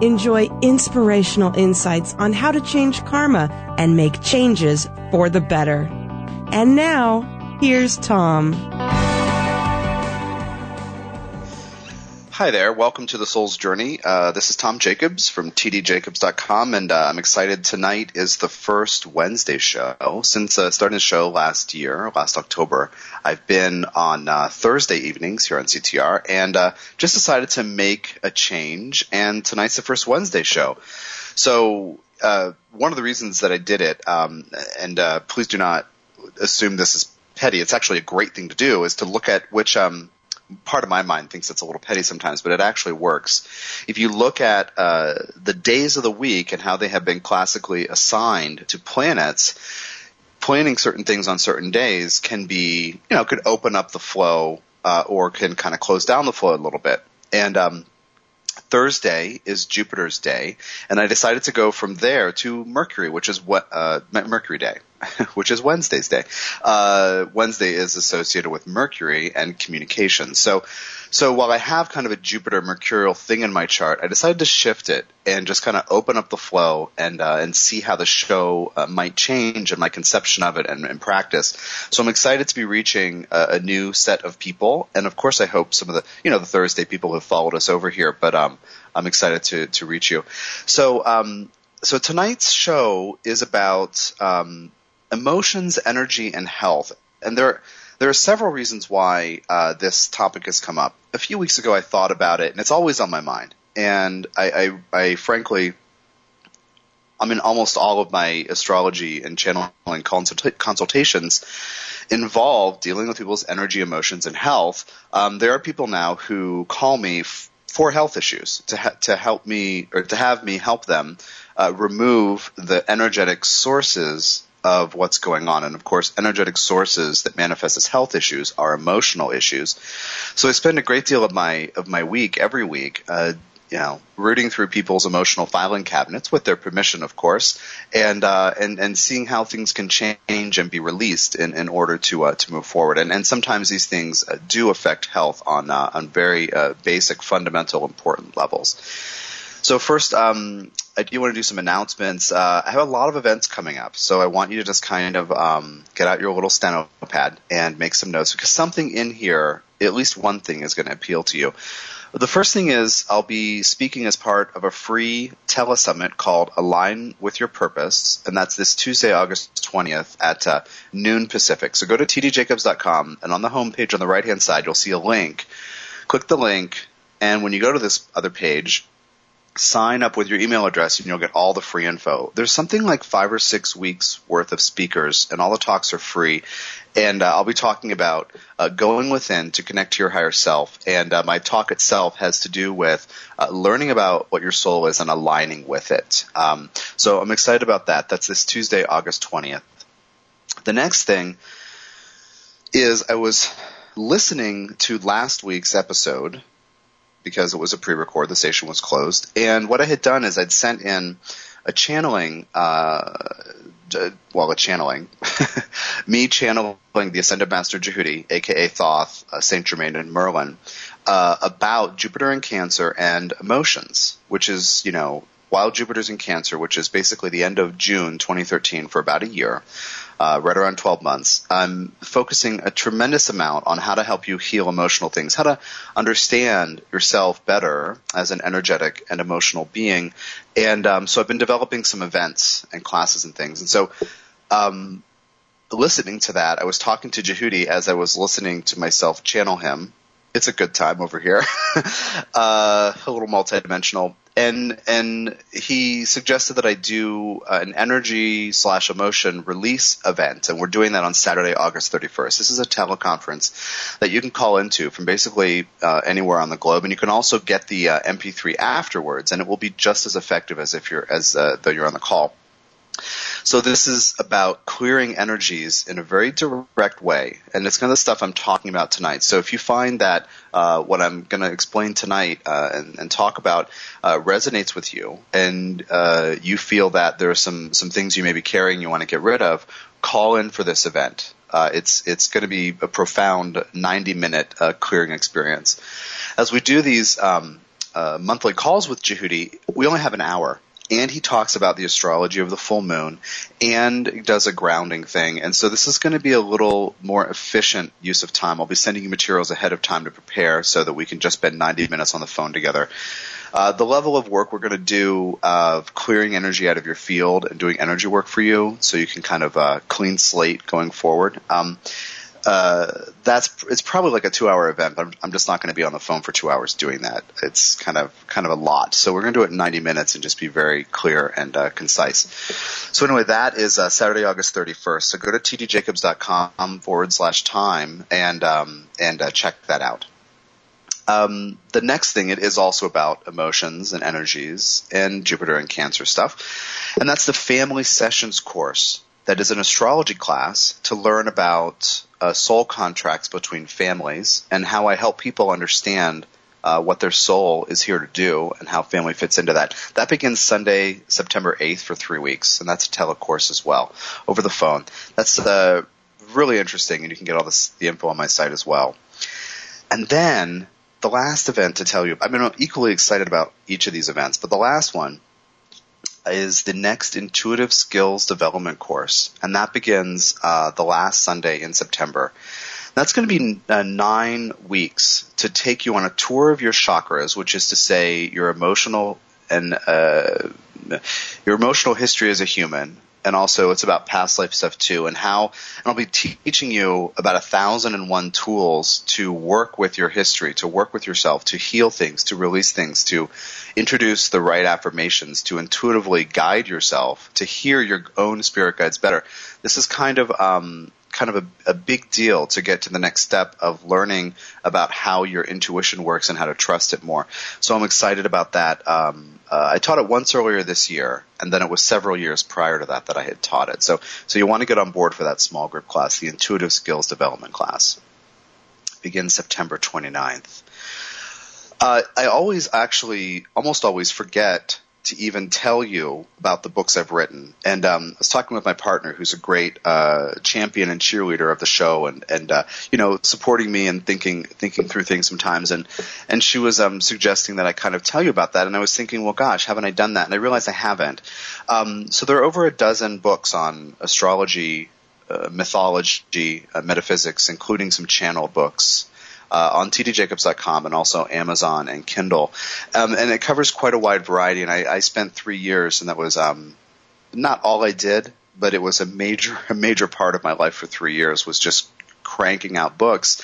Enjoy inspirational insights on how to change karma and make changes for the better. And now, here's Tom. Hi there. Welcome to the Soul's Journey. Uh, this is Tom Jacobs from tdjacobs.com, and uh, I'm excited. Tonight is the first Wednesday show. Since uh, starting the show last year, last October, I've been on uh, Thursday evenings here on CTR, and uh, just decided to make a change. And tonight's the first Wednesday show. So uh, one of the reasons that I did it, um, and please do not assume this is petty. It's actually a great thing to do. Is to look at which um, part of my mind thinks it's a little petty sometimes, but it actually works. If you look at uh, the days of the week and how they have been classically assigned to planets, planning certain things on certain days can be, you know, could open up the flow uh, or can kind of close down the flow a little bit. And um, Thursday is Jupiter's day, and I decided to go from there to Mercury, which is what uh, Mercury Day, which is Wednesday's day. Uh, Wednesday is associated with Mercury and communication. So so while I have kind of a Jupiter Mercurial thing in my chart, I decided to shift it and just kind of open up the flow and uh, and see how the show uh, might change and my conception of it and, and practice. So I'm excited to be reaching a, a, new set of people, and of course I hope some of the you know the Thursday people have followed us over here, but um, I'm excited to to reach you. So um, so tonight's show is about um, emotions, energy, and health, and there. There are several reasons why uh, this topic has come up. A few weeks ago, I thought about it, and it's always on my mind. And I, I, I frankly, I mean, almost all of my astrology and channeling consult- consultations involve dealing with people's energy, emotions, and health. Um, there are people now who call me f- for health issues to ha- to help me or to have me help them uh, remove the energetic sources of what's going on. And of course, energetic sources that manifest as health issues are emotional issues. So I spend a great deal of my of my week every week. Uh, you know, rooting through people's emotional filing cabinets with their permission, of course, and uh, and and seeing how things can change and be released in, in order to uh, to move forward. And and sometimes these things uh, do affect health on uh, on very uh, basic, fundamental, important levels. So first, um, I do want to do some announcements. Uh, I have a lot of events coming up, so I want you to just kind of um, get out your little steno pad and make some notes because something in here, at least one thing, is going to appeal to you. The first thing is I'll be speaking as part of a free telesummit called Align with Your Purpose, and that's this Tuesday, August 20th at uh, noon Pacific. So go to tdjacobs.com, and on the homepage on the right hand side, you'll see a link. Click the link, and when you go to this other page, sign up with your email address and you'll get all the free info. There's something like five or six weeks worth of speakers and all the talks are free. And uh, I'll be talking about uh, going within to connect to your higher self. And uh, my talk itself has to do with uh, learning about what your soul is and aligning with it. Um, so I'm excited about that. That's this Tuesday, August 20th. The next thing is I was listening to last week's episode because it was a pre-record. The station was closed, and what I had done is I'd sent in a channeling, uh, well, a channeling, me channeling the Ascended Master Djehuti, aka Thoth, uh, Saint Germain, and Merlin, uh, about Jupiter and Cancer and emotions, which is, you know, while Jupiter's in Cancer, which is basically the end of June 2013 for about a year uh, right around 12 months. I'm focusing a tremendous amount on how to help you heal emotional things, how to understand yourself better as an energetic and emotional being. And um, so I've been developing some events and classes and things. And so um, listening to that, I was talking to Djehuti as I was listening to myself channel him. It's a good time over here. uh, a little multidimensional and and he suggested that I do uh, an energy slash emotion release event, and we're doing that on Saturday, August 31st. This is a teleconference that you can call into from basically uh, anywhere on the globe, and you can also get the uh, MP3 afterwards, and it will be just as effective as if you're as uh, though you're on the call. So this is about clearing energies in a very direct way, and it's kind of the stuff I'm talking about tonight. So if you find that uh, what I'm going to explain tonight uh, and, and, talk about uh, resonates with you, and uh, you feel that there are some some things you may be carrying you want to get rid of, call in for this event. Uh, it's it's going to be a profound 90 minute uh, clearing experience. As we do these um, monthly calls with Djehuti, we only have an hour and he talks about the astrology of the full moon and does a grounding thing. And so this is going to be a little more efficient use of time. I'll be sending you materials ahead of time to prepare so that we can just spend 90 minutes on the phone together. Uh, the level of work we're going to do of clearing energy out of your field and doing energy work for you so you can kind of uh, clean slate going forward. Um, uh, that's it's probably like a two hour event, but I'm, I'm just not going to be on the phone for two hours doing that. It's kind of kind of a lot. So we're going to do it in 90 minutes and just be very clear and uh, concise. So anyway, that is uh, Saturday, August 31st. So go to tdjacobs.com forward slash time and um, and uh, check that out. Um, the next thing it is also about emotions and energies and Jupiter and Cancer stuff, and that's the Family Sessions course that is an astrology class to learn about uh, soul contracts between families and how I help people understand uh, what their soul is here to do and how family fits into that. That begins Sunday, September 8th for three weeks, and that's a telecourse as well over the phone. That's uh, really interesting, and you can get all this, the info on my site as well. And then the last event to tell you, I've been equally excited about each of these events, but the last one is the next intuitive skills development course, and that begins uh, the last Sunday in September. That's going to be uh, nine weeks to take you on a tour of your chakras, which is to say your emotional and uh, your emotional history as a human, and also it's about past life stuff too, and how. And I'll be teaching you about a thousand and one tools to work with your history, to work with yourself, to heal things, to release things, to introduce the right affirmations, to intuitively guide yourself, to hear your own spirit guides better. This is kind of um, kind of a, a, big deal to get to the next step of learning about how your intuition works and how to trust it more. So I'm excited about that. Um, uh, I taught it once earlier this year, and then it was several years prior to that that I had taught it. So, so you want to get on board for that small group class, the Intuitive Skills Development class. Begins September 29th. Uh, I always actually, almost always forget to even tell you about the books I've written. And um, I was talking with my partner, who's a great uh, champion and cheerleader of the show, and and uh, you know supporting me and thinking thinking through things sometimes. And and she was um, suggesting that I kind of tell you about that. And I was thinking, well, gosh, haven't I done that? And I realized I haven't. Um, so there are over a dozen books on astrology, uh, mythology, uh, metaphysics, including some channel books uh, on tdjacobs.com and also Amazon and Kindle. Um, and it covers quite a wide variety. And I, I spent three years, and that was um, not all I did, but it was a major a major part of my life for three years was just cranking out books,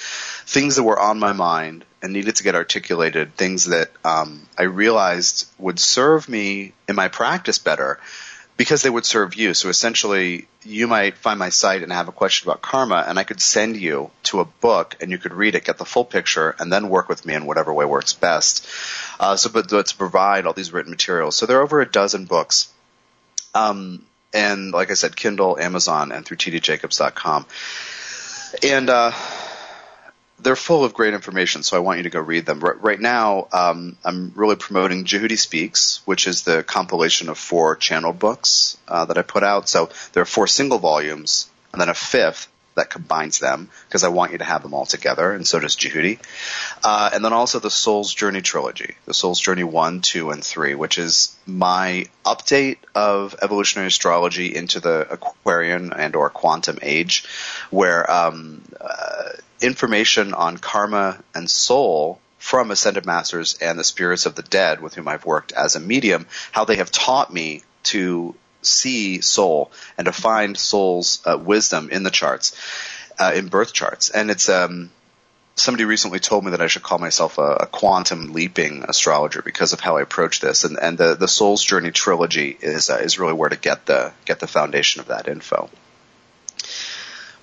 things that were on my mind and needed to get articulated, things that um, I realized would serve me in my practice better because they would serve you. So essentially, you might find my site and have a question about karma, and I could send you to a book, and you could read it, get the full picture, and then work with me in whatever way works best. Uh, so, but, but, to provide all these written materials, so there are over a dozen books. Um, and like I said, Kindle, Amazon, and through tdjacobs.com. And uh, they're full of great information, so I want you to go read them. Right now, um, I'm really promoting Djehuti Speaks, which is the compilation of four channel books uh, that I put out. So there are four single volumes, and then a fifth that combines them because I want you to have them all together, and so does Djehuti. Uh, and then also the Soul's Journey trilogy, the Soul's Journey 1, 2, and 3, which is my update of evolutionary astrology into the Aquarian and or quantum age, where um, uh, information on karma and soul from ascended masters and the spirits of the dead with whom I've worked as a medium, how they have taught me to see soul and to find soul's uh, wisdom in the charts, uh, in birth charts. And it's, um, somebody recently told me that I should call myself a, a, quantum leaping astrologer because of how I approach this. And, and the, the Soul's Journey trilogy is, uh, is really where to get the, get the foundation of that info.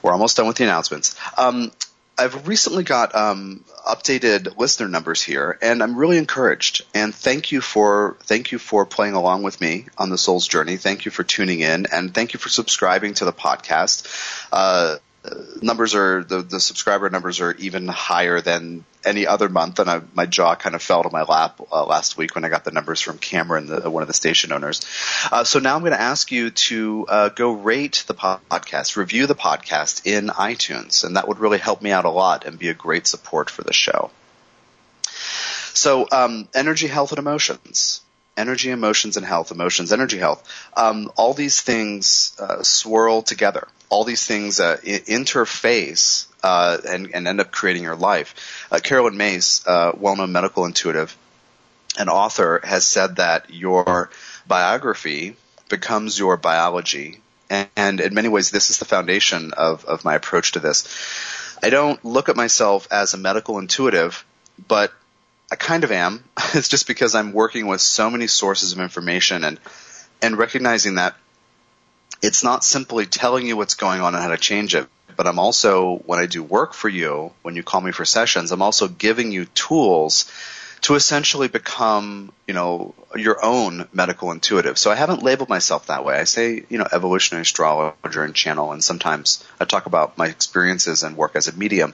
We're almost done with the announcements. Um, I've recently got um, updated listener numbers here, and I'm really encouraged. And thank you for thank you for playing along with me on the Soul's Journey. Thank you for tuning in, and thank you for subscribing to the podcast. Uh, numbers are the, the subscriber numbers are even higher than any other month, and I, my jaw kind of fell to my lap uh, last week when I got the numbers from Cameron, the, one of the station owners. Uh, so now I'm going to ask you to uh, go rate the podcast, review the podcast in iTunes, and that would really help me out a lot and be a great support for the show. So, um, energy, health, and emotions energy, emotions, and health, emotions, energy, health. Um, all these things uh, swirl together. All these things uh, I- interface uh, and, and, end up creating your life. Uh, Mace, Myss, uh, well-known medical intuitive and author, has said that your biography becomes your biology. And, and in many ways, this is the foundation of, of my approach to this. I don't look at myself as a medical intuitive, but I kind of am. it's just because I'm working with so many sources of information and and recognizing that it's not simply telling you what's going on and how to change it, but I'm also when I do work for you, when you call me for sessions, I'm also giving you tools to essentially become, you know, your own medical intuitive. So I haven't labeled myself that way. I say, you know, evolutionary astrologer and channel, and sometimes I talk about my experiences and work as a medium.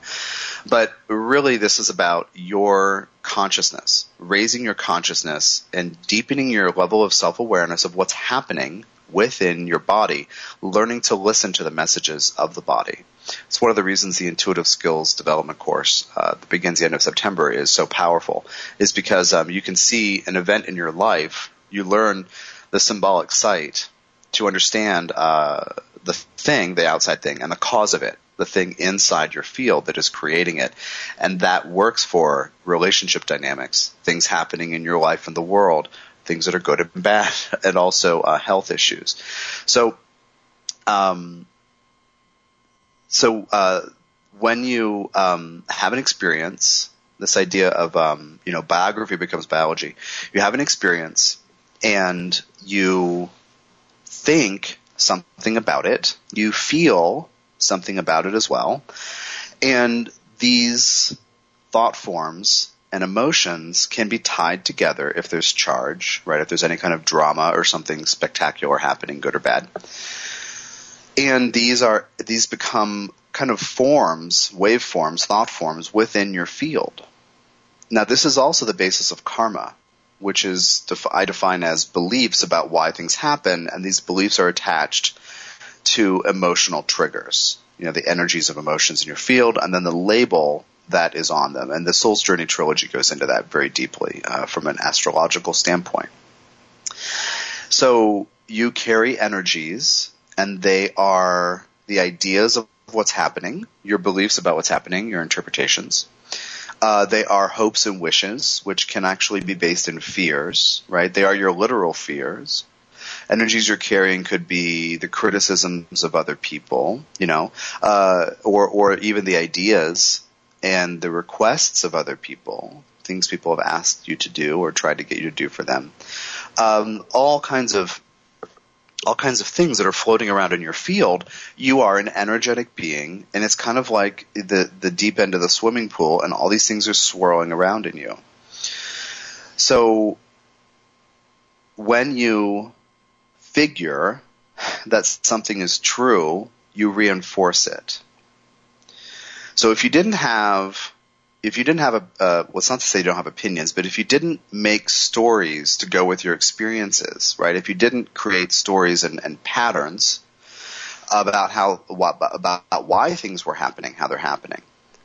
But really, this is about your consciousness, raising your consciousness and deepening your level of self awareness of what's happening within your body, learning to listen to the messages of the body. It's one of the reasons the intuitive skills development course uh, that begins the end of September is so powerful, is because um, you can see an event in your life, you learn the symbolic sight to understand uh, the thing, the outside thing, and the cause of it, the thing inside your field that is creating it, and that works for relationship dynamics, things happening in your life and the world, things that are good and bad, and also uh, health issues. So, um, so uh, when you um, have an experience, this idea of um, you know biography becomes biology. You have an experience, and you think something about it. You feel something about it as well, and these thought forms and emotions can be tied together if there's charge, right? If there's any kind of drama or something spectacular happening, good or bad. And these are, these become kind of forms, waveforms, thought forms within your field. Now this is also the basis of karma, which is, I define as beliefs about why things happen, and these beliefs are attached to emotional triggers. You know, the energies of emotions in your field, and then the label that is on them. And the Soul's Journey trilogy goes into that very deeply uh, from an astrological standpoint. So you carry energies, and they are the ideas of what's happening, your beliefs about what's happening, your interpretations. Uh, they are hopes and wishes, which can actually be based in fears, right? They are your literal fears. Energies you're carrying could be the criticisms of other people, you know, uh, or or even the ideas and the requests of other people, things people have asked you to do or tried to get you to do for them. Um, all kinds of all kinds of things that are floating around in your field, you are an energetic being, and it's kind of like the the deep end of the swimming pool, and all these things are swirling around in you. So when you figure that something is true, you reinforce it. So if you didn't have if you didn't have a, uh, well, it's not to say you don't have opinions, but if you didn't make stories to go with your experiences, right? If you didn't create stories and, and patterns about how, what, about why things were happening, how they're happening,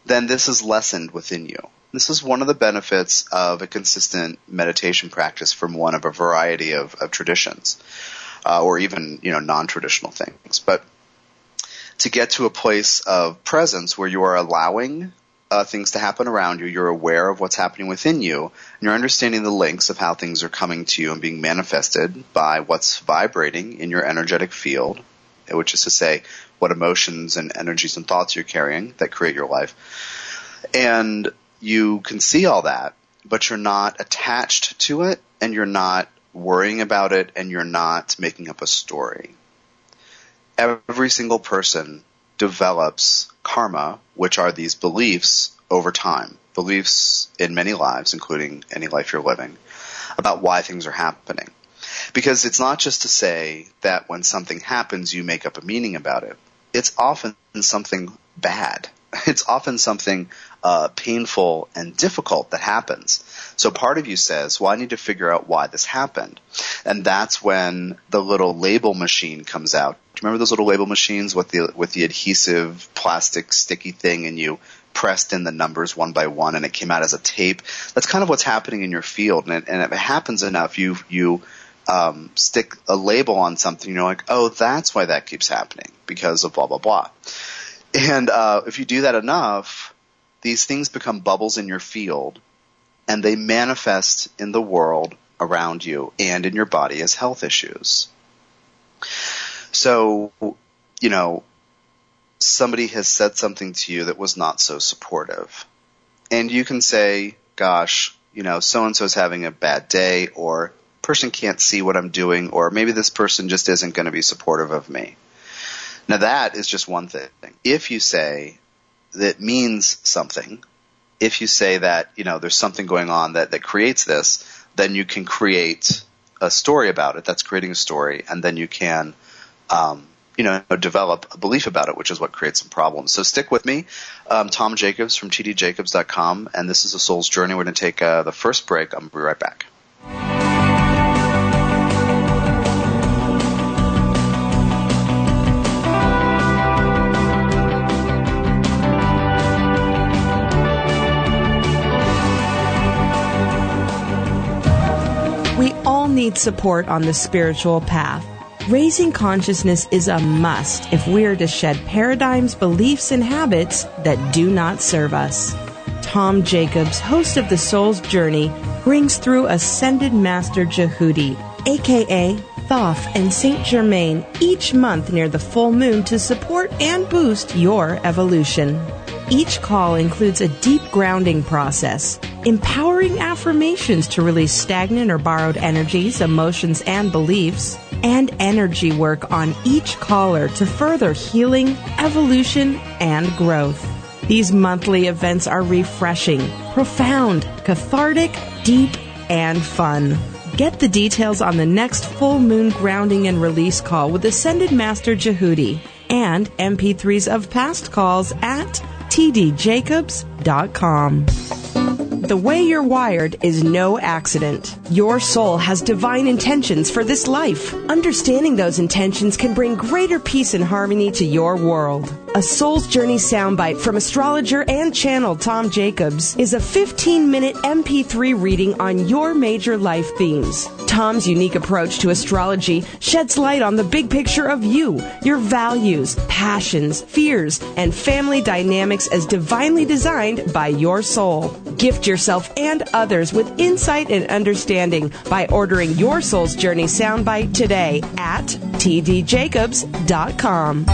then this is lessened within you. This is one of the benefits of a consistent meditation practice from one of a variety of, of traditions, uh, or even, you know, non-traditional things. But to get to a place of presence where you are allowing uh, things to happen around you, you're aware of what's happening within you, and you're understanding the links of how things are coming to you and being manifested by what's vibrating in your energetic field, which is to say, what emotions and energies and thoughts you're carrying that create your life. And you can see all that, but you're not attached to it, and you're not worrying about it, and you're not making up a story. Every single person develops karma, which are these beliefs over time, beliefs in many lives, including any life you're living, about why things are happening. Because it's not just to say that when something happens, you make up a meaning about it. It's often something bad. It's often something uh, painful and difficult that happens. So part of you says, well, I need to figure out why this happened. And that's when the little label machine comes out. Do you remember those little label machines with the, with the adhesive plastic sticky thing and you pressed in the numbers one by one and it came out as a tape? That's kind of what's happening in your field. And, it, and if it happens enough, you, you, um, stick a label on something, you're like, oh, that's why that keeps happening because of blah blah blah. And uh, if you do that enough, these things become bubbles in your field, and they manifest in the world around you and in your body as health issues. So, you know, somebody has said something to you that was not so supportive. And you can say, gosh, you know, so and so is having a bad day, or person can't see what I'm doing, or maybe this person just isn't going to be supportive of me. Now that is just one thing. If you say that means something, if you say that, you know, there's something going on that, that creates this, then you can create a story about it. That's creating a story, and then you can, um, you know, develop a belief about it, which is what creates some problems. So stick with me. Um, Tom Jacobs from tdjacobs.com, and this is a soul's journey. We're going to take uh, the first break. I'm going to be right back. Need support on the spiritual path. Raising consciousness is a must if we are to shed paradigms, beliefs, and habits that do not serve us. Tom Jacobs, host of The Soul's Journey, brings through Ascended Master Djehuti, aka Thoth and Saint Germain, each month near the full moon to support and boost your evolution. Each call includes a deep grounding process, empowering affirmations to release stagnant or borrowed energies, emotions, and beliefs, and energy work on each caller to further healing, evolution, and growth. These monthly events are refreshing, profound, cathartic, deep, and fun. Get the details on the next full moon grounding and release call with Ascended Master Djehuti and MP3s of past calls at tdjacobs.com. The way you're wired is no accident. Your soul has divine intentions for this life. Understanding those intentions can bring greater peace and harmony to your world. A Soul's Journey soundbite from astrologer and channel Tom Jacobs is a 15 minute MP3 reading on your major life themes. Tom's unique approach to astrology sheds light on the big picture of you, your values, passions, fears, and family dynamics as divinely designed by your soul. Gift yourself and others with insight and understanding by ordering your Soul's Journey soundbite today at tdjacobs.com.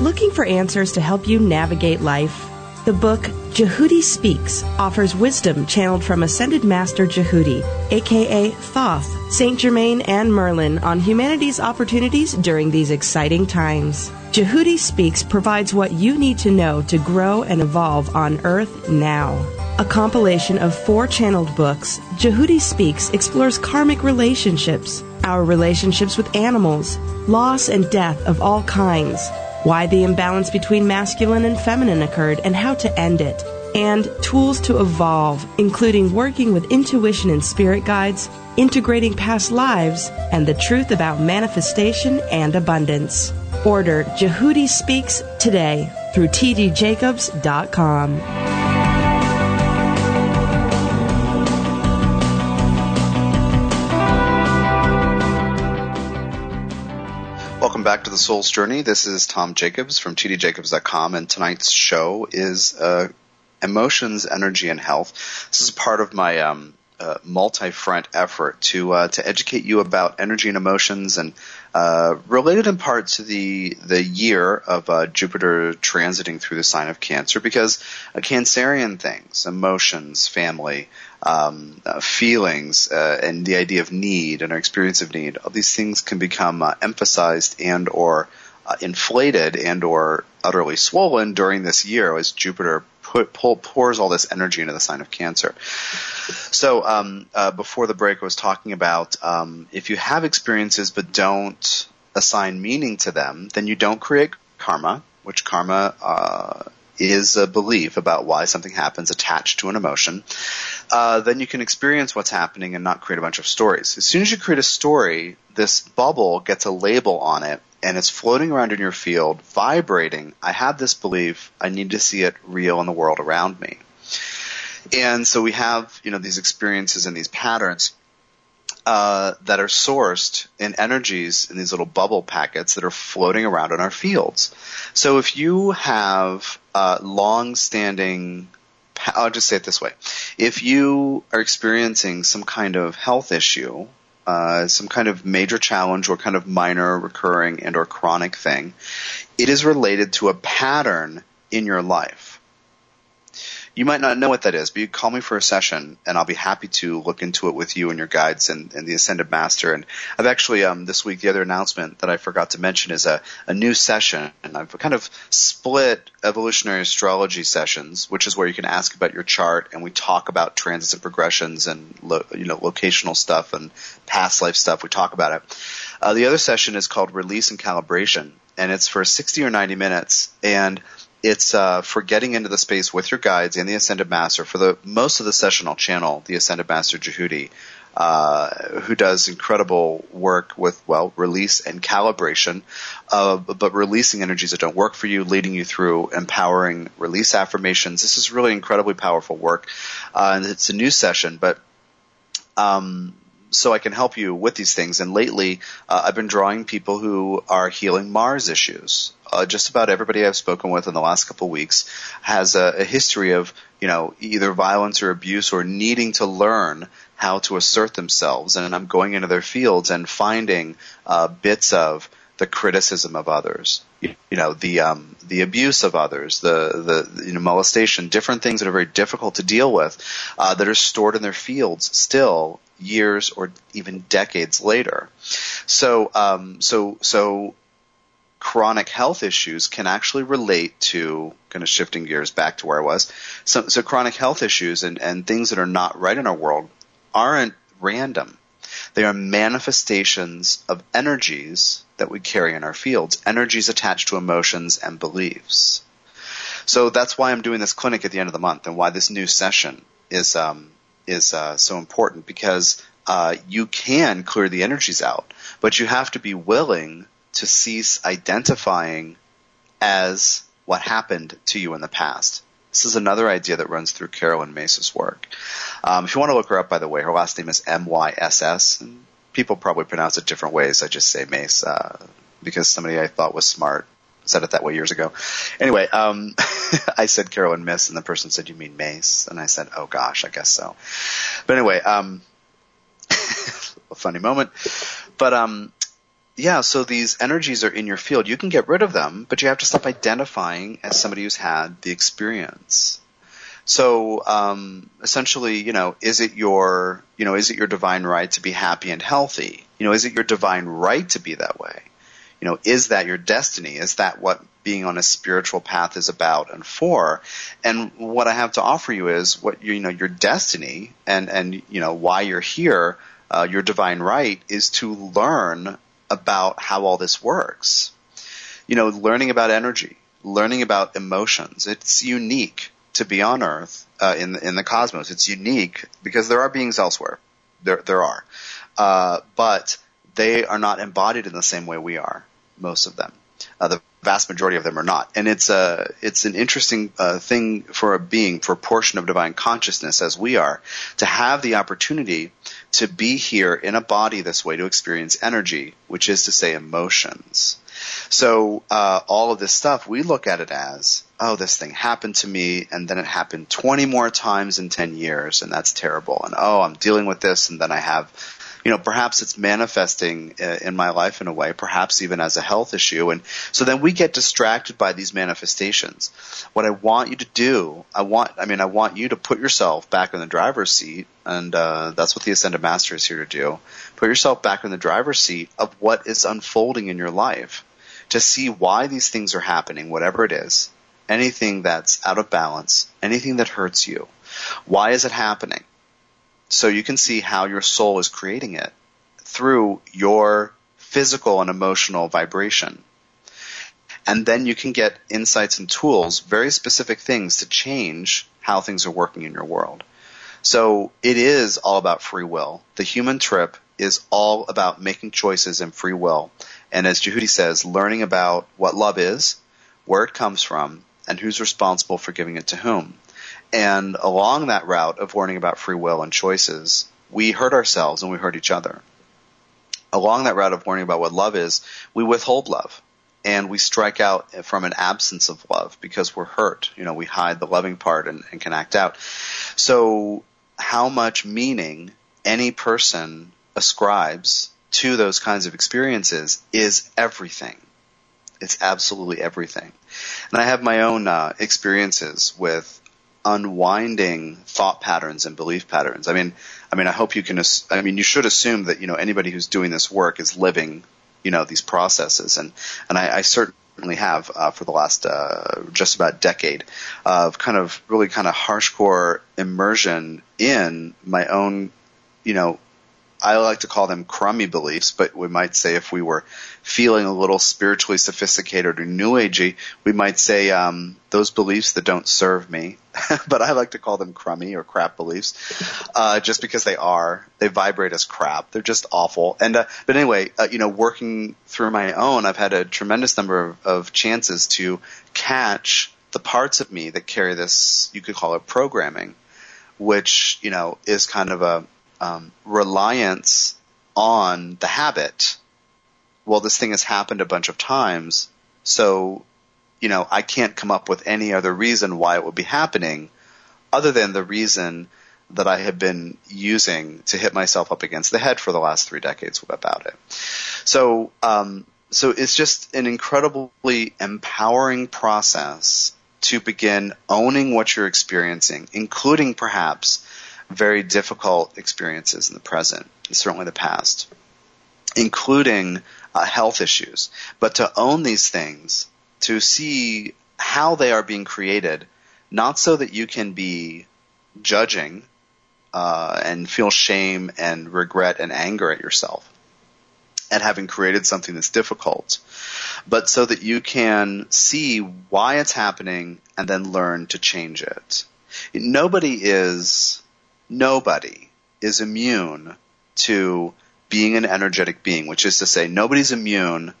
Looking for answers to help you navigate life? The book Djehuti Speaks offers wisdom channeled from Ascended Master Djehuti, aka Thoth, Saint Germain, and Merlin on humanity's opportunities during these exciting times. Djehuti Speaks provides what you need to know to grow and evolve on Earth now. A compilation of four channeled books, Djehuti Speaks explores karmic relationships, our relationships with animals, loss and death of all kinds, why the imbalance between masculine and feminine occurred, and how to end it, and tools to evolve, including working with intuition and spirit guides, integrating past lives, and the truth about manifestation and abundance. Order Djehuti Speaks today through tdjacobs.com. the Soul's Journey. This is Tom Jacobs from tdjacobs.com, and tonight's show is uh, emotions, energy, and health. This is part of my um, uh, multi-front effort to uh, to educate you about energy and emotions, and uh, related in part to the the year of uh, Jupiter transiting through the sign of Cancer, because a Cancerian things, emotions, family, um, uh, feelings, uh, and the idea of need and our experience of need, all these things can become emphasized and or uh, inflated and or utterly swollen during this year as Jupiter put, pull, pours all this energy into the sign of Cancer. So um, uh, before the break, I was talking about um, if you have experiences but don't assign meaning to them, then you don't create karma, which karma uh, is a belief about why something happens attached to an emotion, uh, then you can experience what's happening and not create a bunch of stories. As soon as you create a story, this bubble gets a label on it and it's floating around in your field, vibrating. I have this belief. I need to see it real in the world around me. And so we have, you know, these experiences and these patterns uh, that are sourced in energies in these little bubble packets that are floating around in our fields. So if you have uh, long-standing I'll just say it this way. If you are experiencing some kind of health issue, uh, some kind of major challenge or kind of minor recurring and or chronic thing, it is related to a pattern in your life. You might not know what that is, but you call me for a session, and I'll be happy to look into it with you and your guides and, and the Ascended Master. And I've actually um, this week the other announcement that I forgot to mention is a, a new session, and I've kind of split evolutionary astrology sessions, which is where you can ask about your chart, and we talk about transits and progressions and lo, you know locational stuff and past life stuff. We talk about it. Uh, the other session is called Release and Calibration, and it's for 60 or 90 minutes, and it's uh, for getting into the space with your guides and the Ascended Master. For the most of the session, I'll channel the Ascended Master Djehuti, uh, who does incredible work with well release and calibration, uh, but releasing energies that don't work for you, leading you through empowering release affirmations. This is really incredibly powerful work, uh, and it's a new session, but. Um, so I can help you with these things. And lately, uh, I've been drawing people who are healing Mars issues. Uh, just about everybody I've spoken with in the last couple of weeks has a, a history of, you know, either violence or abuse or needing to learn how to assert themselves. And I'm going into their fields and finding uh, bits of the criticism of others, you, you know, the um, the abuse of others, the the you know, molestation, different things that are very difficult to deal with, uh, that are stored in their fields still years or even decades later. So, um, so, so chronic health issues can actually relate to kind of shifting gears back to where I was. So, so chronic health issues and, and things that are not right in our world aren't random. They are manifestations of energies that we carry in our fields, energies attached to emotions and beliefs. So that's why I'm doing this clinic at the end of the month and why this new session is um, is uh, so important because uh, you can clear the energies out, but you have to be willing to cease identifying as what happened to you in the past. This is another idea that runs through Carolyn Mace's work. Um, if you want to look her up, by the way, her last name is M Y S S. People probably pronounce it different ways. I just say Mace uh, because somebody I thought was smart said it that way years ago. Anyway, um, I said Carolyn Myss, and the person said, "You mean Mace?" And I said, "Oh gosh, I guess so." But anyway, um, a funny moment. But um, yeah, so these energies are in your field. You can get rid of them, but you have to stop identifying as somebody who's had the experience. So um, essentially, you know, is it your, you know, is it your divine right to be happy and healthy? You know, is it your divine right to be that way? you know, is that your destiny? Is that what being on a spiritual path is about and for? And what I have to offer you is what you know your destiny and and you know why you're here. Uh, your divine right is to learn about how all this works. You know, learning about energy, learning about emotions. It's unique to be on Earth uh, in in the cosmos. It's unique because there are beings elsewhere. There there are, uh, but they are not embodied in the same way we are most of them. Uh, the vast majority of them are not. And it's a, it's an interesting uh, thing for a being, for a portion of divine consciousness as we are, to have the opportunity to be here in a body this way to experience energy, which is to say emotions. So uh, all of this stuff, we look at it as, oh, this thing happened to me, and then it happened 20 more times in 10 years, and that's terrible. And oh, I'm dealing with this, and then I have you know, perhaps it's manifesting uh, in my life in a way, perhaps even as a health issue. And so then we get distracted by these manifestations. What I want you to do, I want, I mean, I want you to put yourself back in the driver's seat. And, uh, that's what the Ascended Master is here to do. Put yourself back in the driver's seat of what is unfolding in your life to see why these things are happening, whatever it is, anything that's out of balance, anything that hurts you. Why is it happening? So you can see how your soul is creating it through your physical and emotional vibration. And then you can get insights and tools, very specific things to change how things are working in your world. So it is all about free will. The human trip is all about making choices and free will. And as Djehuti says, learning about what love is, where it comes from, and who's responsible for giving it to whom. And along that route of learning about free will and choices, we hurt ourselves and we hurt each other. Along that route of learning about what love is, we withhold love and we strike out from an absence of love because we're hurt. You know, we hide the loving part and, and can act out. So how much meaning any person ascribes to those kinds of experiences is everything. It's absolutely everything. And I have my own uh, experiences with unwinding thought patterns and belief patterns. I mean, I mean, I hope you can. I mean, you should assume that you know anybody who's doing this work is living, you know, these processes, and and I, I certainly have uh, for the last uh, just about decade of kind of really kind of harshcore immersion in my own, you know, I like to call them crummy beliefs, but we might say if we were feeling a little spiritually sophisticated or new agey, we might say um, those beliefs that don't serve me. but I like to call them crummy or crap beliefs, uh, just because they are. They vibrate as crap. They're just awful. And uh, but anyway, uh, you know, working through my own, I've had a tremendous number of, of chances to catch the parts of me that carry this. You could call it programming, which you know is kind of a um, reliance on the habit. Well, this thing has happened a bunch of times, so you know I can't come up with any other reason why it would be happening, other than the reason that I have been using to hit myself up against the head for the last three decades about it. So, um, so it's just an incredibly empowering process to begin owning what you're experiencing, including perhaps very difficult experiences in the present, certainly the past, including uh, health issues. But to own these things, to see how they are being created, not so that you can be judging uh, and feel shame and regret and anger at yourself at having created something that's difficult, but so that you can see why it's happening and then learn to change it. Nobody is nobody is immune to being an energetic being, which is to say nobody's immune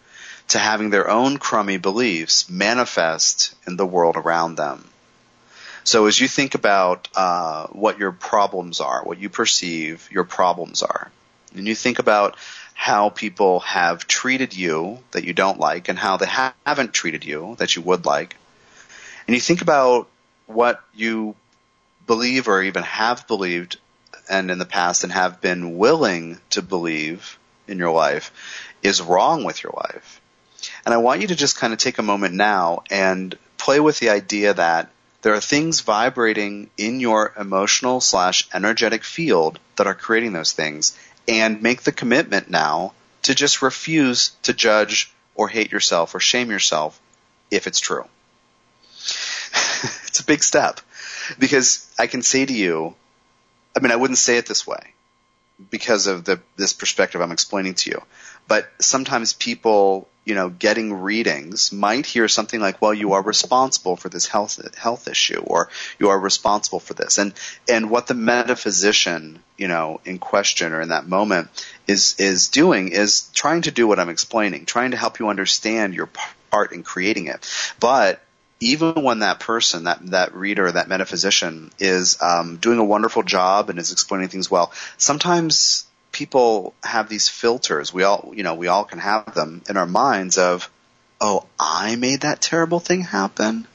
to having their own crummy beliefs manifest in the world around them. So as you think about uh, what your problems are, what you perceive your problems are, and you think about how people have treated you that you don't like and how they ha- haven't treated you that you would like, and you think about what you believe or even have believed and in the past and have been willing to believe in your life is wrong with your life. And I want you to just kind of take a moment now and play with the idea that there are things vibrating in your emotional slash energetic field that are creating those things and make the commitment now to just refuse to judge or hate yourself or shame yourself if it's true. it's a big step because I can say to you, I mean, I wouldn't say it this way because of the this perspective I'm explaining to you. But sometimes people, you know, getting readings might hear something like, "Well, you are responsible for this health health issue," or "You are responsible for this," and and what the metaphysician, you know, in question or in that moment is is doing is trying to do what I'm explaining, trying to help you understand your part in creating it, but even when that person, that that reader, that metaphysician is um, doing a wonderful job and is explaining things well, sometimes people have these filters. We all, you know, we all can have them in our minds of, oh, I made that terrible thing happen,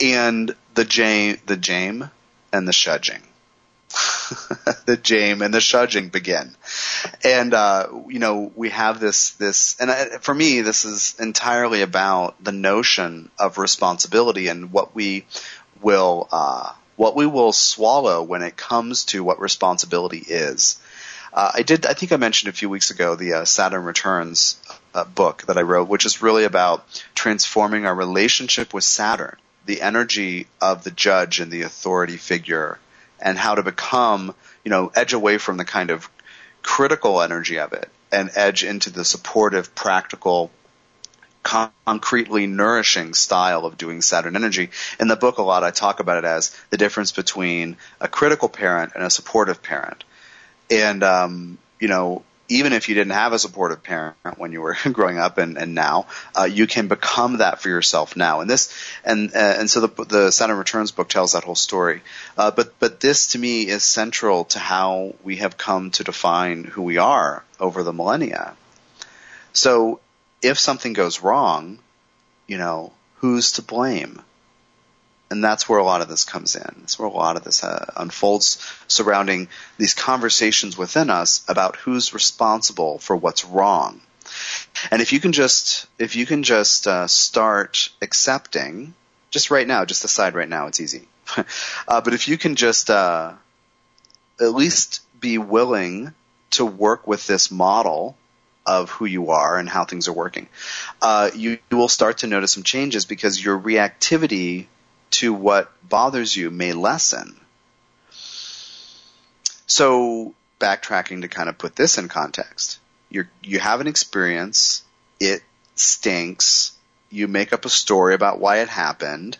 and the jame, the jame, and the shudging. the jame and the shudging begin. And, uh, you know, we have this, this, and I, for me, this is entirely about the notion of responsibility and what we will, uh, what we will swallow when it comes to what responsibility is. Uh, I did. I think I mentioned a few weeks ago the uh, Saturn Returns uh, book that I wrote, which is really about transforming our relationship with Saturn, the energy of the judge and the authority figure, and how to become, you know, edge away from the kind of critical energy of it and edge into the supportive, practical, concretely nourishing style of doing Saturn energy. In the book, a lot I talk about it as the difference between a critical parent and a supportive parent. And, um, you know, even if you didn't have a supportive parent when you were growing up and, and now, uh, you can become that for yourself now. And this, and, uh, and so the, the Saturn Returns book tells that whole story. Uh, but, but this to me is central to how we have come to define who we are over the millennia. So if something goes wrong, you know, who's to blame? And that's where a lot of this comes in. That's where a lot of this uh, unfolds surrounding these conversations within us about who's responsible for what's wrong. And if you can just, if you can just uh, start accepting, just right now, just decide right now, it's easy. uh, but if you can just uh, at least be willing to work with this model of who you are and how things are working, uh, you, you will start to notice some changes because your reactivity to what bothers you may lessen. So, backtracking to kind of put this in context, you you have an experience, it stinks, you make up a story about why it happened,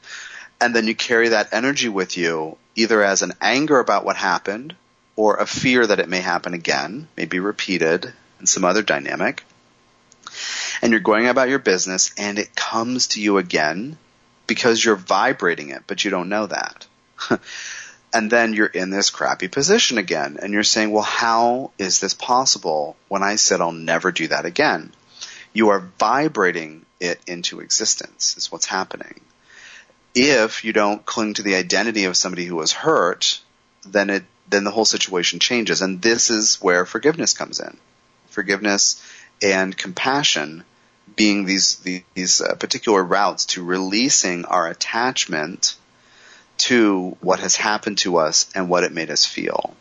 and then you carry that energy with you either as an anger about what happened or a fear that it may happen again, may be repeated, and some other dynamic. And you're going about your business and it comes to you again because you're vibrating it, but you don't know that. and then you're in this crappy position again and you're saying, well, how is this possible when I said I'll never do that again? You are vibrating it into existence is what's happening. If you don't cling to the identity of somebody who was hurt, then it, then the whole situation changes. And this is where forgiveness comes in forgiveness and compassion being these these uh, particular routes to releasing our attachment to what has happened to us and what it made us feel.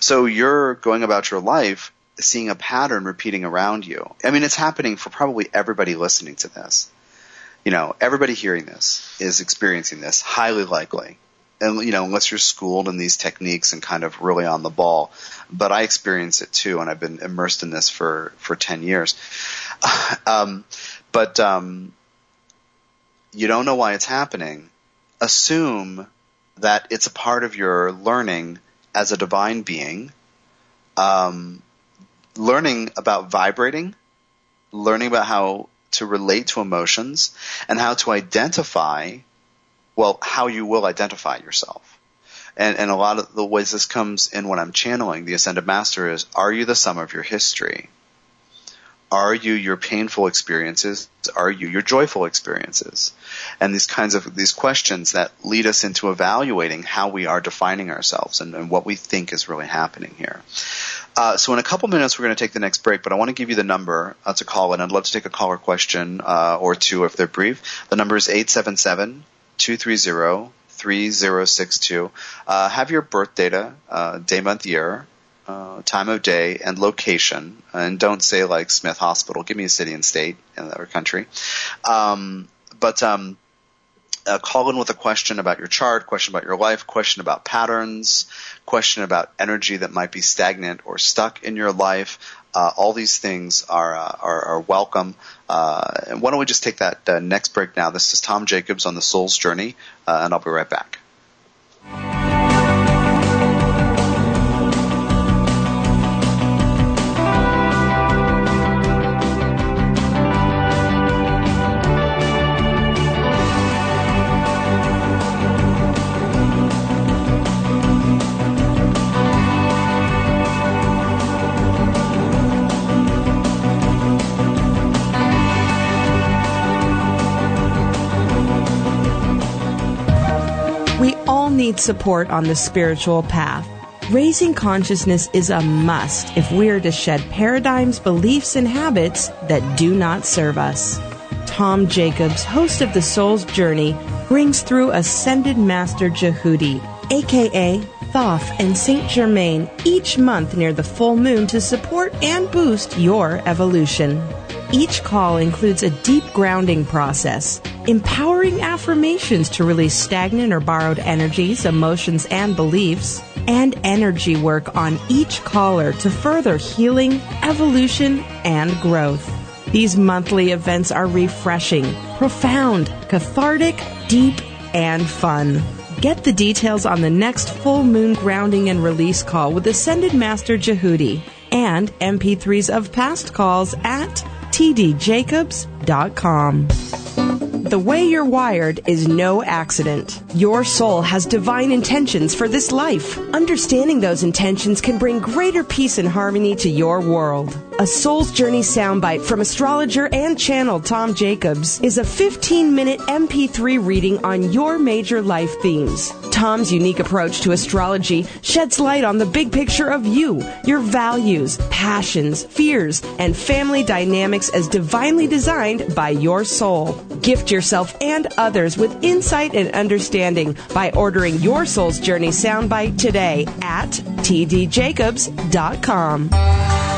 So you're going about your life seeing a pattern repeating around you. I mean, it's happening for probably everybody listening to this. You know, everybody hearing this is experiencing this, highly likely and you know, unless you're schooled in these techniques and kind of really on the ball. But I experience it too, and I've been immersed in this for for ten years. um, but um, you don't know why it's happening. Assume that it's a part of your learning as a divine being. Um, learning about vibrating, learning about how to relate to emotions, and how to identify well, how you will identify yourself. And, and a lot of the ways this comes in when I'm channeling the Ascended Master is, are you the sum of your history? Are you your painful experiences? Are you your joyful experiences? And these kinds of, these questions that lead us into evaluating how we are defining ourselves and, and what we think is really happening here. Uh, so in a couple minutes, we're going to take the next break, but I want to give you the number uh, to call in. I'd love to take a caller question uh, or two if they're brief. The number is 877 230 3062. Uh, have your birth data, uh, day, month, year, uh, time of day, and location. And don't say like Smith Hospital. Give me a city and state or country. Um, but um, uh, call in with a question about your chart, question about your life, question about patterns, question about energy that might be stagnant or stuck in your life. Uh, all these things are uh, are, are, welcome. Uh, and why don't we just take that uh, next break now? This is Tom Jacobs on the Soul's Journey, uh, and I'll be right back. Need support on the spiritual path. Raising consciousness is a must if we are to shed paradigms, beliefs, and habits that do not serve us. Tom Jacobs, host of The Soul's Journey, brings through Ascended Master Djehuti, aka Thoth, and Saint Germain each month near the full moon to support and boost your evolution. Each call includes a deep grounding process, empowering affirmations to release stagnant or borrowed energies, emotions, and beliefs, and energy work on each caller to further healing, evolution, and growth. These monthly events are refreshing, profound, cathartic, deep, and fun. Get the details on the next full moon grounding and release call with Ascended Master Djehuti and MP3s of past calls at tdjacobs.com. The way you're wired is no accident. Your soul has divine intentions for this life. Understanding those intentions can bring greater peace and harmony to your world. A Soul's Journey soundbite from astrologer and channel Tom Jacobs is a 15 minute MP3 reading on your major life themes. Tom's unique approach to astrology sheds light on the big picture of you, your values, passions, fears, and family dynamics as divinely designed by your soul. Gift yourself and others with insight and understanding by ordering your Soul's Journey soundbite today at tdjacobs.com.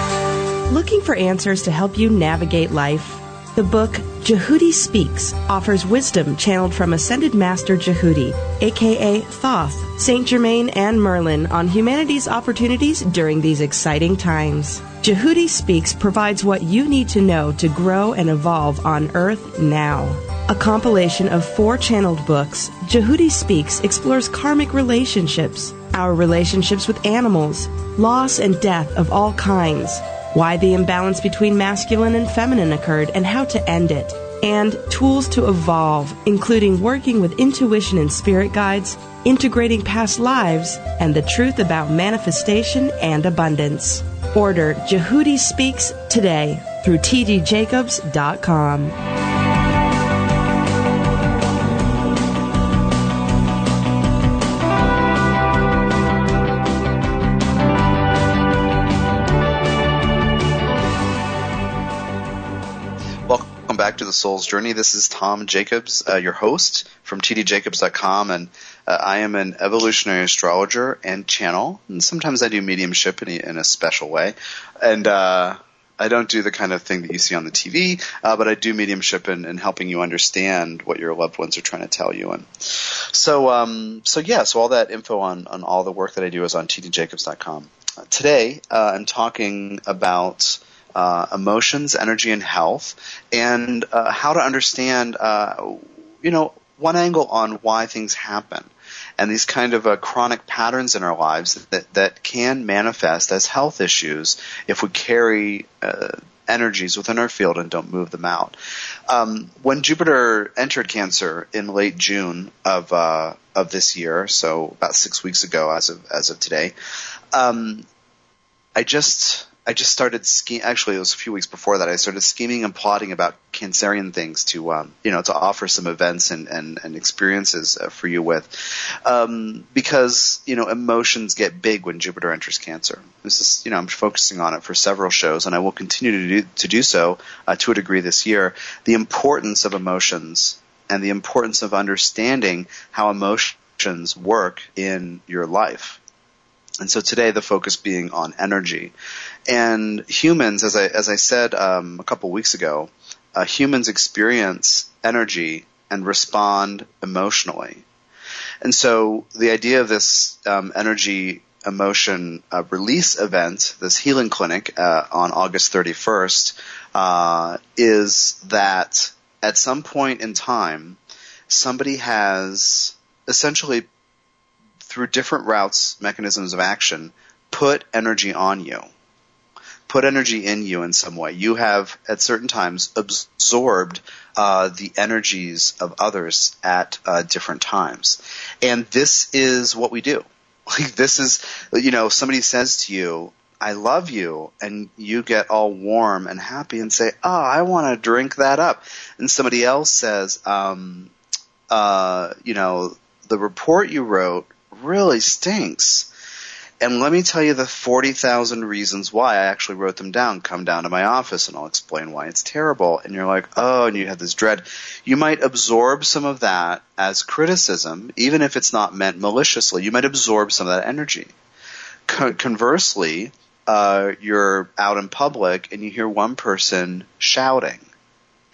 Looking for answers to help you navigate life? The book Djehuti Speaks offers wisdom channeled from Ascended Master Djehuti, aka Thoth, Saint Germain, and Merlin on humanity's opportunities during these exciting times. Djehuti Speaks provides what you need to know to grow and evolve on Earth now. A compilation of four channeled books, Djehuti Speaks explores karmic relationships, our relationships with animals, loss and death of all kinds, why the imbalance between masculine and feminine occurred and how to end it, and tools to evolve, including working with intuition and spirit guides, integrating past lives, and the truth about manifestation and abundance. Order Djehuti Speaks today through tdjacobs.com. Soul's Journey. This is Tom Jacobs, uh, your host from tdjacobs.com, and uh, I am an evolutionary astrologer and channel, and sometimes I do mediumship in a, in a special way. And uh, I don't do the kind of thing that you see on the TV, uh, but I do mediumship in, in helping you understand what your loved ones are trying to tell you. And so, um, so yeah, so all that info on on all the work that I do is on tdjacobs.com. Today, uh, I'm talking about uh, emotions, energy, and health, and uh, how to understand, uh, you know, one angle on why things happen, and these kind of uh, chronic patterns in our lives that that can manifest as health issues if we carry. Uh, energies within our field and don't move them out. Um, when Jupiter entered Cancer in late June of uh, of this year, so about six weeks ago, as of as of today, um, I just I just started scheming. Actually, it was a few weeks before that. I started scheming and plotting about Cancerian things to, um, you know, to offer some events and and, and experiences uh, for you with, um, because you know emotions get big when Jupiter enters Cancer. This is, you know, I'm focusing on it for several shows, and I will continue to do, to do so uh, to a degree this year. The importance of emotions and the importance of understanding how emotions work in your life. And so today the focus being on energy. And humans, as I, as I said um, a couple weeks ago, uh, humans experience energy and respond emotionally. And so the idea of this um, energy emotion uh, release event, this healing clinic uh, on August 31st, uh, is that at some point in time, somebody has essentially through different routes, mechanisms of action, put energy on you. Put energy in you in some way. You have, at certain times, absorbed uh, the energies of others at uh, different times. And this is what we do. This is, you know, somebody says to you, I love you, and you get all warm and happy and say, Oh, I want to drink that up. And somebody else says, um, uh, you know, the report you wrote really stinks. and let me tell you the 40,000 reasons why I actually wrote them down. Come down to my office and I'll explain why it's terrible. And you're like, oh, and you have this dread. You might absorb some of that as criticism, even if it's not meant maliciously. You might absorb some of that energy. Con- conversely, uh, you're out in public and you hear one person shouting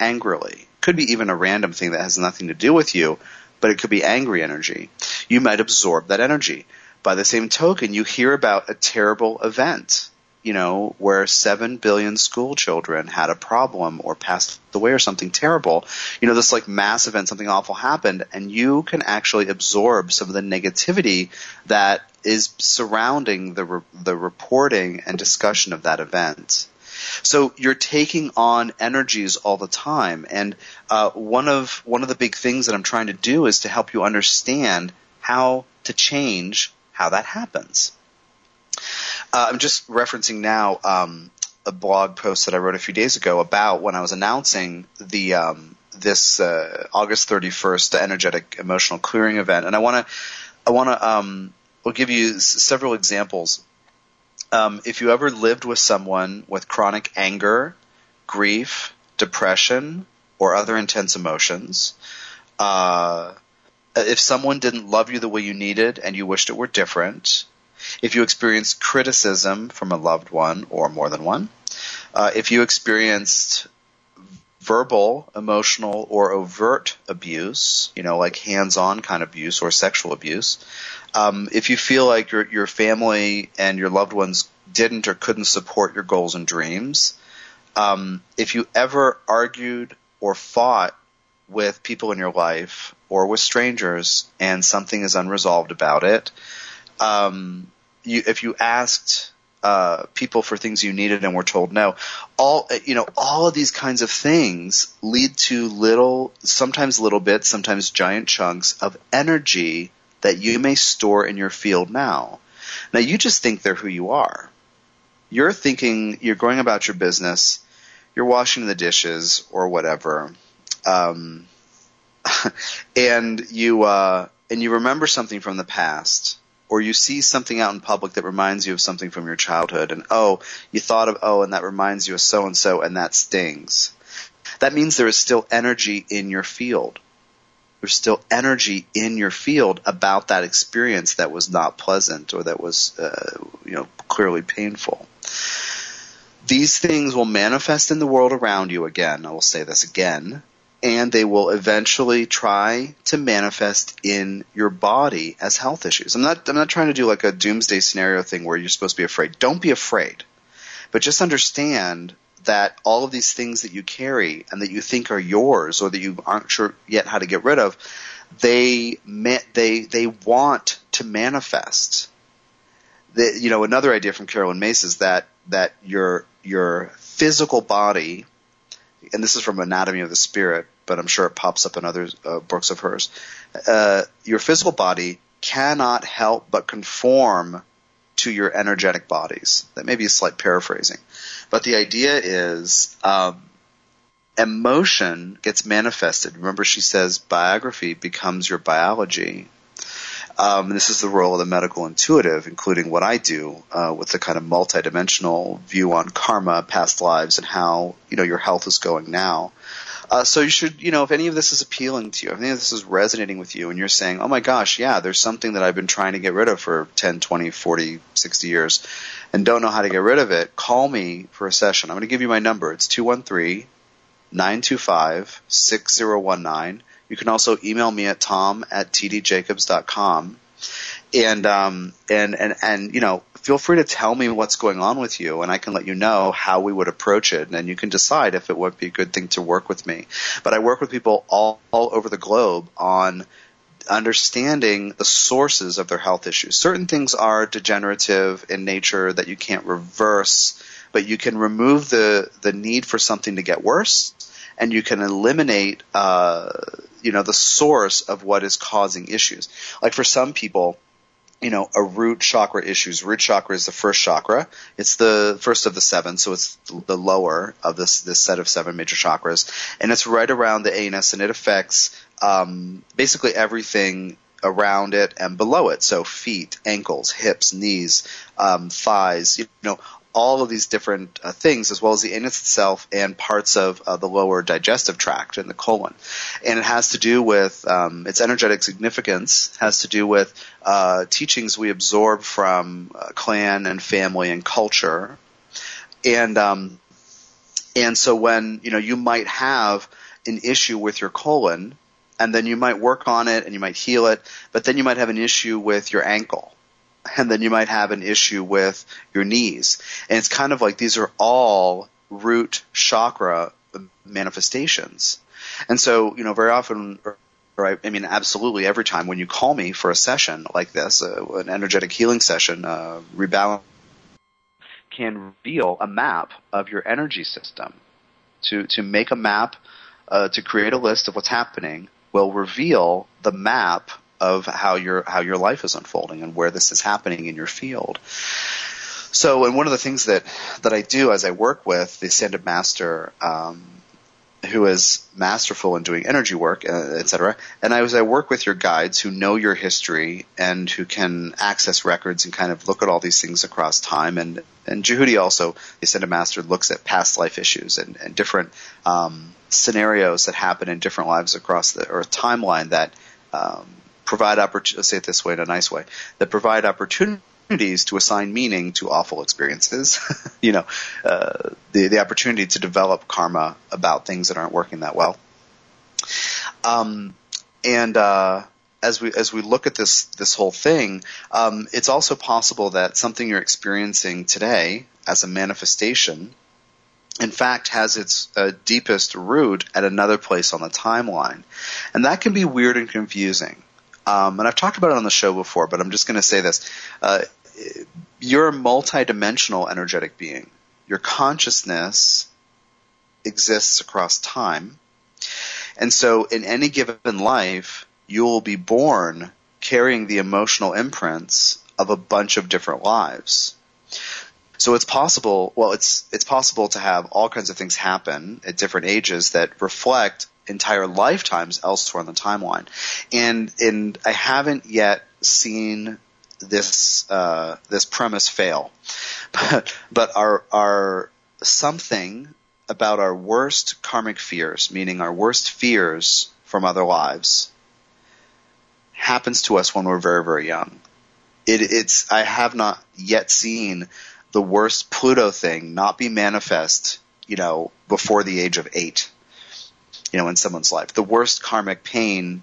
angrily. Could be even a random thing that has nothing to do with you, but it could be angry energy. You might absorb that energy by the same token, you hear about a terrible event, you know, where seven billion school children had a problem or passed away or something terrible. You know, this like mass event, something awful happened, and you can actually absorb some of the negativity that is surrounding the re- the reporting and discussion of that event. So you're taking on energies all the time, and uh, one of one of the big things that I'm trying to do is to help you understand how to change how that happens. Uh, I'm just referencing now um, a blog post that I wrote a few days ago about when I was announcing the um, this uh, August 31st energetic emotional clearing event, and I want to I want to um, will give you s- several examples. Um, if you ever lived with someone with chronic anger, grief, depression, or other intense emotions, uh, if someone didn't love you the way you needed and you wished it were different, if you experienced criticism from a loved one or more than one, uh, if you experienced verbal, emotional, or overt abuse, you know, like hands-on kind of abuse or sexual abuse, um, if you feel like your your family and your loved ones didn't or couldn't support your goals and dreams, um, if you ever argued or fought with people in your life or with strangers and something is unresolved about it, um, you, if you asked uh, people for things you needed and were told no, all you know, all of these kinds of things lead to little, sometimes little bits, sometimes giant chunks of energy that you may store in your field now. Now you just think they're who you are. You're thinking you're going about your business, you're washing the dishes or whatever, um, and you uh, and you remember something from the past, or you see something out in public that reminds you of something from your childhood, and oh, you thought of oh, and that reminds you of so and so, and that stings. That means there is still energy in your field. There's still energy in your field about that experience that was not pleasant or that was, uh, you know, clearly painful. These things will manifest in the world around you again. I will say this again and they will eventually try to manifest in your body as health issues. I'm not I'm not trying to do like a doomsday scenario thing where you're supposed to be afraid. Don't be afraid. But just understand that all of these things that you carry and that you think are yours or that you aren't sure yet how to get rid of, they they they want to manifest. The, you know, another idea from Carolyn Myss is that that your your physical body and this is from Anatomy of the Spirit, but I'm sure it pops up in other uh, books of hers. Uh, your physical body cannot help but conform to your energetic bodies. That may be a slight paraphrasing, but the idea is um, emotion gets manifested. Remember, she says biography becomes your biology. Um, this is the role of the medical intuitive, including what I do uh, with the kind of multidimensional view on karma, past lives, and how you know your health is going now. Uh, so you should, you know, if any of this is appealing to you, if any of this is resonating with you, and you're saying, oh my gosh, yeah, there's something that I've been trying to get rid of for 10, 20, 40, 60 years, and don't know how to get rid of it, call me for a session. I'm going to give you my number. It's 213 925 6019. You can also email me at tom at tdjacobs.com. And, um, and, and, and, you know, feel free to tell me what's going on with you and I can let you know how we would approach it and you can decide if it would be a good thing to work with me. But I work with people all, all over the globe on understanding the sources of their health issues. Certain things are degenerative in nature that you can't reverse, but you can remove the, the need for something to get worse and you can eliminate, uh, you know, the source of what is causing issues. Like for some people, you know, a root chakra issues. Root chakra is the first chakra. It's the first of the seven, so it's the lower of this this set of seven major chakras, and it's right around the anus, and it affects um, basically everything around it and below it. So feet, ankles, hips, knees, um, thighs, you know, all of these different uh, things, as well as the anus itself and parts of uh, the lower digestive tract and the colon. And it has to do with um, its energetic significance, has to do with uh, teachings we absorb from uh, clan and family and culture. And um, and so when you know you might have an issue with your colon, and then you might work on it and you might heal it, but then you might have an issue with your ankle and then you might have an issue with your knees. And it's kind of like these are all root chakra manifestations. And so, you know, very often, right, I mean, absolutely every time when you call me for a session like this, uh, an energetic healing session, uh, rebalance, can reveal a map of your energy system. To, to make a map, uh, to create a list of what's happening will reveal the map of how your how your life is unfolding and where this is happening in your field. So, and one of the things that that I do as I work with the ascended master, um, who is masterful in doing energy work, uh, etc. And I, as I work with your guides who know your history and who can access records and kind of look at all these things across time, and and Djehuti also, the ascended master, looks at past life issues and, and different um, scenarios that happen in different lives across the Earth timeline that um, provide say it this way in a nice way, that provide opportunities to assign meaning to awful experiences. you know, uh, the, the opportunity to develop karma about things that aren't working that well. Um, and, uh, as we as we look at this this whole thing, um, it's also possible that something you're experiencing today as a manifestation, in fact, has its uh, deepest root at another place on the timeline, and that can be weird and confusing. Um, and I've talked about it on the show before, but I'm just going to say this. Uh, you're a multidimensional energetic being. Your consciousness exists across time. And so in any given life, you will be born carrying the emotional imprints of a bunch of different lives. So it's possible, well, it's, it's possible to have all kinds of things happen at different ages that reflect entire lifetimes elsewhere on the timeline. And and I haven't yet seen this uh, this premise fail, but but our our something about our worst karmic fears, meaning our worst fears from other lives, happens to us when we're very very young. It, it's I have not yet seen the worst Pluto thing not be manifest, you know, before the age of eight you know, in someone's life. The worst karmic pain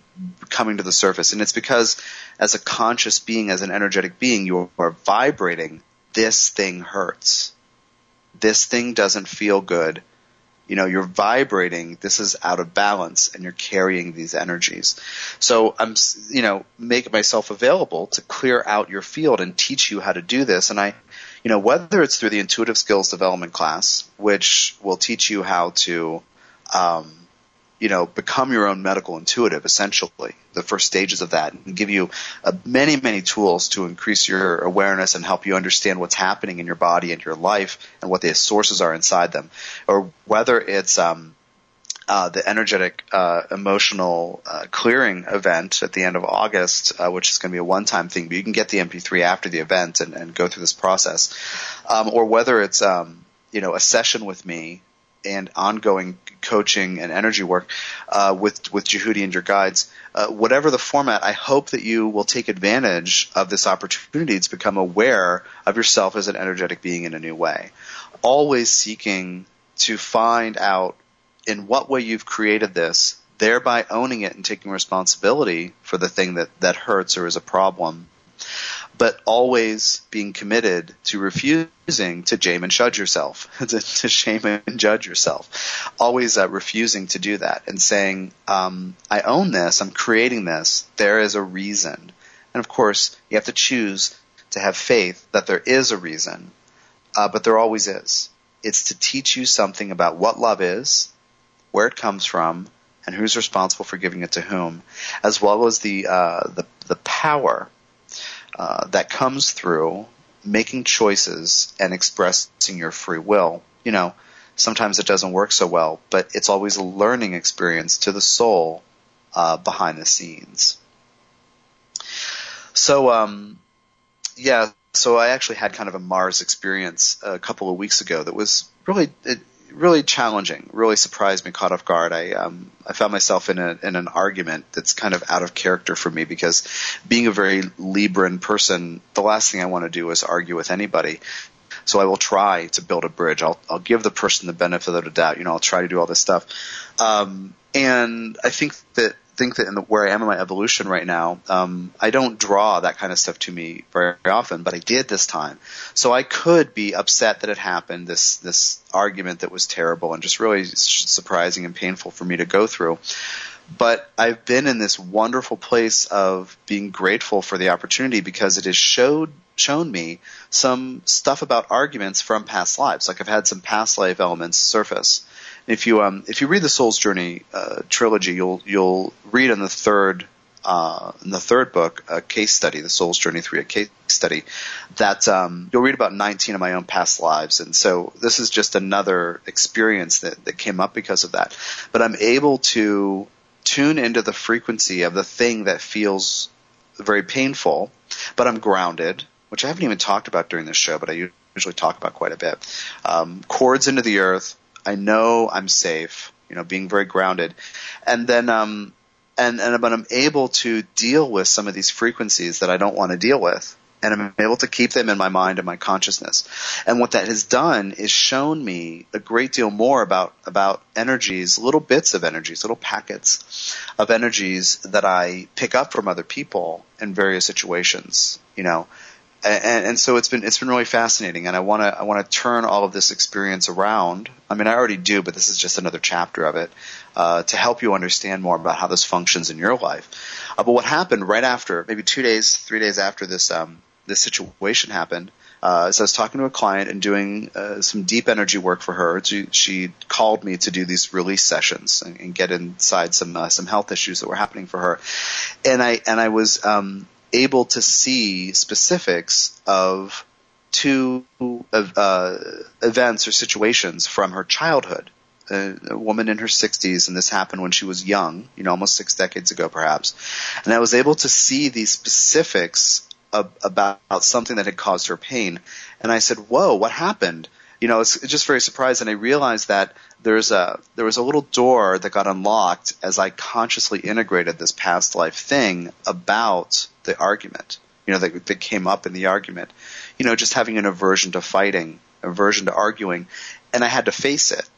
coming to the surface. And it's because as a conscious being, as an energetic being, you are vibrating, this thing hurts. This thing doesn't feel good. You know, you're vibrating, this is out of balance, and you're carrying these energies. So I'm, you know, make myself available to clear out your field and teach you how to do this. And I, you know, whether it's through the intuitive skills development class, which will teach you how to, um, you know, become your own medical intuitive, essentially, the first stages of that, and give you uh, many, many tools to increase your awareness and help you understand what's happening in your body and your life and what the sources are inside them. Or whether it's, um, uh, the energetic uh, emotional uh, clearing event at the end of August, uh, which is going to be a one-time thing, but you can get the MP3 after the event and, and go through this process, um, or whether it's um, you know a session with me and ongoing coaching and energy work uh, with with Djehuti and your guides. Uh, whatever the format, I hope that you will take advantage of this opportunity to become aware of yourself as an energetic being in a new way. Always seeking to find out in what way you've created this, thereby owning it and taking responsibility for the thing that, that hurts or is a problem but always being committed to refusing to shame and judge yourself, to, to, shame and judge yourself. Always uh, refusing to do that and saying, um, I own this, I'm creating this, there is a reason. And of course, you have to choose to have faith that there is a reason, uh, but there always is. It's to teach you something about what love is, where it comes from, and who's responsible for giving it to whom, as well as the uh, the, the power uh, that comes through making choices and expressing your free will. You know, sometimes it doesn't work so well, but it's always a learning experience to the soul uh, behind the scenes. So, um, yeah, so I actually had kind of a Mars experience a couple of weeks ago that was really, it, really challenging, really surprised me, caught off guard. I um, I found myself in a in an argument that's kind of out of character for me because being a very Libran person, the last thing I want to do is argue with anybody. So I will try to build a bridge. I'll I'll give the person the benefit of the doubt. You know, I'll try to do all this stuff. Um, and I think that think that in the, where I am in my evolution right now, um, I don't draw that kind of stuff to me very, very often, but I did this time. So I could be upset that it happened, this, this argument that was terrible and just really surprising and painful for me to go through. But I've been in this wonderful place of being grateful for the opportunity because it has showed shown me some stuff about arguments from past lives. Like I've had some past life elements surface if you um, if you read the Soul's Journey uh, trilogy, you'll you'll read in the third uh, in the third book, a case study, the Soul's Journey three, a case study, that um, you'll read about 19 of my own past lives, and so this is just another experience that that came up because of that. But I'm able to tune into the frequency of the thing that feels very painful, but I'm grounded, which I haven't even talked about during this show, but I usually talk about quite a bit. Um, cords into the earth, I know I'm safe, you know, being very grounded. And then, um, and, and, but I'm able to deal with some of these frequencies that I don't want to deal with. And I'm able to keep them in my mind and my consciousness. And what that has done is shown me a great deal more about, about energies, little bits of energies, little packets of energies that I pick up from other people in various situations, you know, and, and, so it's been it's been really fascinating, and I want to I want to turn all of this experience around. I mean, I already do, but this is just another chapter of it uh, to help you understand more about how this functions in your life. Uh, but what happened right after, maybe two days, three days after this um, this situation happened, uh, so I was talking to a client and doing uh, some deep energy work for her. She, she, called me to do these release sessions and, and get inside some uh, some health issues that were happening for her, and I and I was um, able to see specifics of two uh, events or situations from her childhood. A, a, woman in her 60s, and this happened when she was young, you know, almost six decades ago, perhaps. And I was able to see these specifics of, about something that had caused her pain. And I said, "Whoa, what happened?" You know, it's, it's just very surprised, and I realized that there's a there was a little door that got unlocked as I consciously integrated this past life thing about the argument. You know, that, that came up in the argument. You know, just having an aversion to fighting, aversion to arguing, and I had to face it.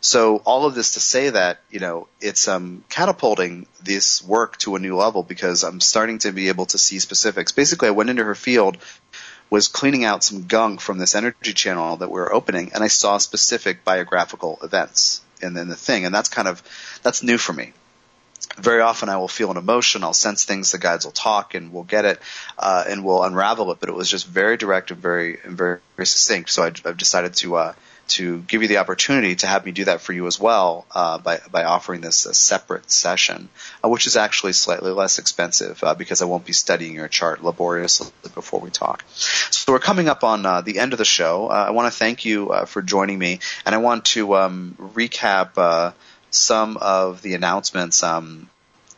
So all of this to say that you know it's um, catapulting this work to a new level because I'm starting to be able to see specifics. Basically, I went into her field, was cleaning out some gunk from this energy channel that we were opening, and I saw specific biographical events in, in the thing, and that's kind of that's new for me very often I will feel an emotion, I'll sense things, the guides will talk and we'll get it, uh, and we'll unravel it, but it was just very direct and very, and very, very succinct. So I, have decided to, uh, to give you the opportunity to have me do that for you as well, uh, by, by offering this a separate session, uh, which is actually slightly less expensive, uh, because I won't be studying your chart laboriously before we talk. So we're coming up on, uh, the end of the show. I want to thank you, for joining me, and I want to, um, recap, some of the announcements. Um,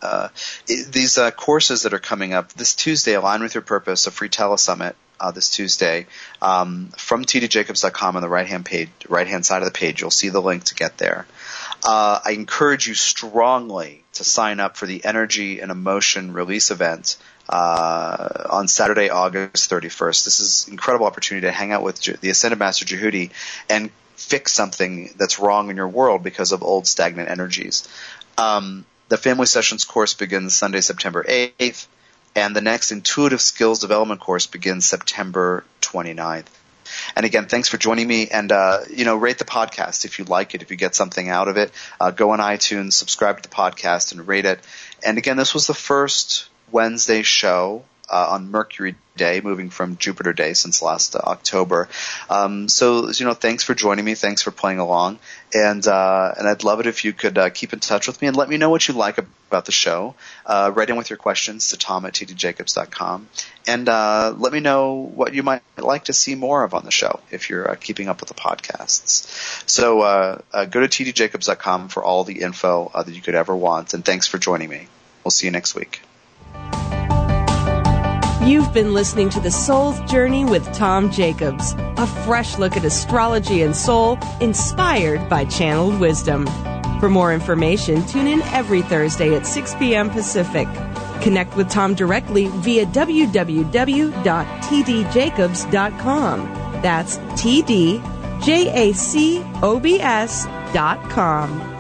uh, these uh, courses that are coming up this Tuesday, Align with Your Purpose, a free telesummit uh, this Tuesday um, from tdjacobs.com on the right hand page, right hand side of the page. You'll see the link to get there. Uh, I encourage you strongly to sign up for the Energy and Emotion Release event uh, on Saturday, August 31st. This is an incredible opportunity to hang out with the Ascended Master Djehuti and fix something that's wrong in your world because of old stagnant energies. Um, the Family Sessions course begins Sunday, September 8th, and the next Intuitive Skills Development course begins September 29th. And again, thanks for joining me. And uh, you know, rate the podcast if you like it, if you get something out of it. Uh, go on iTunes, subscribe to the podcast, and rate it. And again, this was the first Wednesday show uh, on Mercury Day, moving from Jupiter Day since last uh, October. Um, so, you know, thanks for joining me. Thanks for playing along. And, uh, and I'd love it if you could uh, keep in touch with me and let me know what you like about the show. Uh, write in with your questions to tom at tdjacobs.com. And uh, let me know what you might like to see more of on the show if you're keeping up with the podcasts. So go to tdjacobs.com for all the info that you could ever want. And thanks for joining me. We'll see you next week. You've been listening to The Soul's Journey with Tom Jacobs, a fresh look at astrology and soul inspired by channeled wisdom. For more information, tune in every Thursday at 6 p.m. Pacific. Connect with Tom directly via www.tdjacobs.com. That's T D J A C O B S dot com.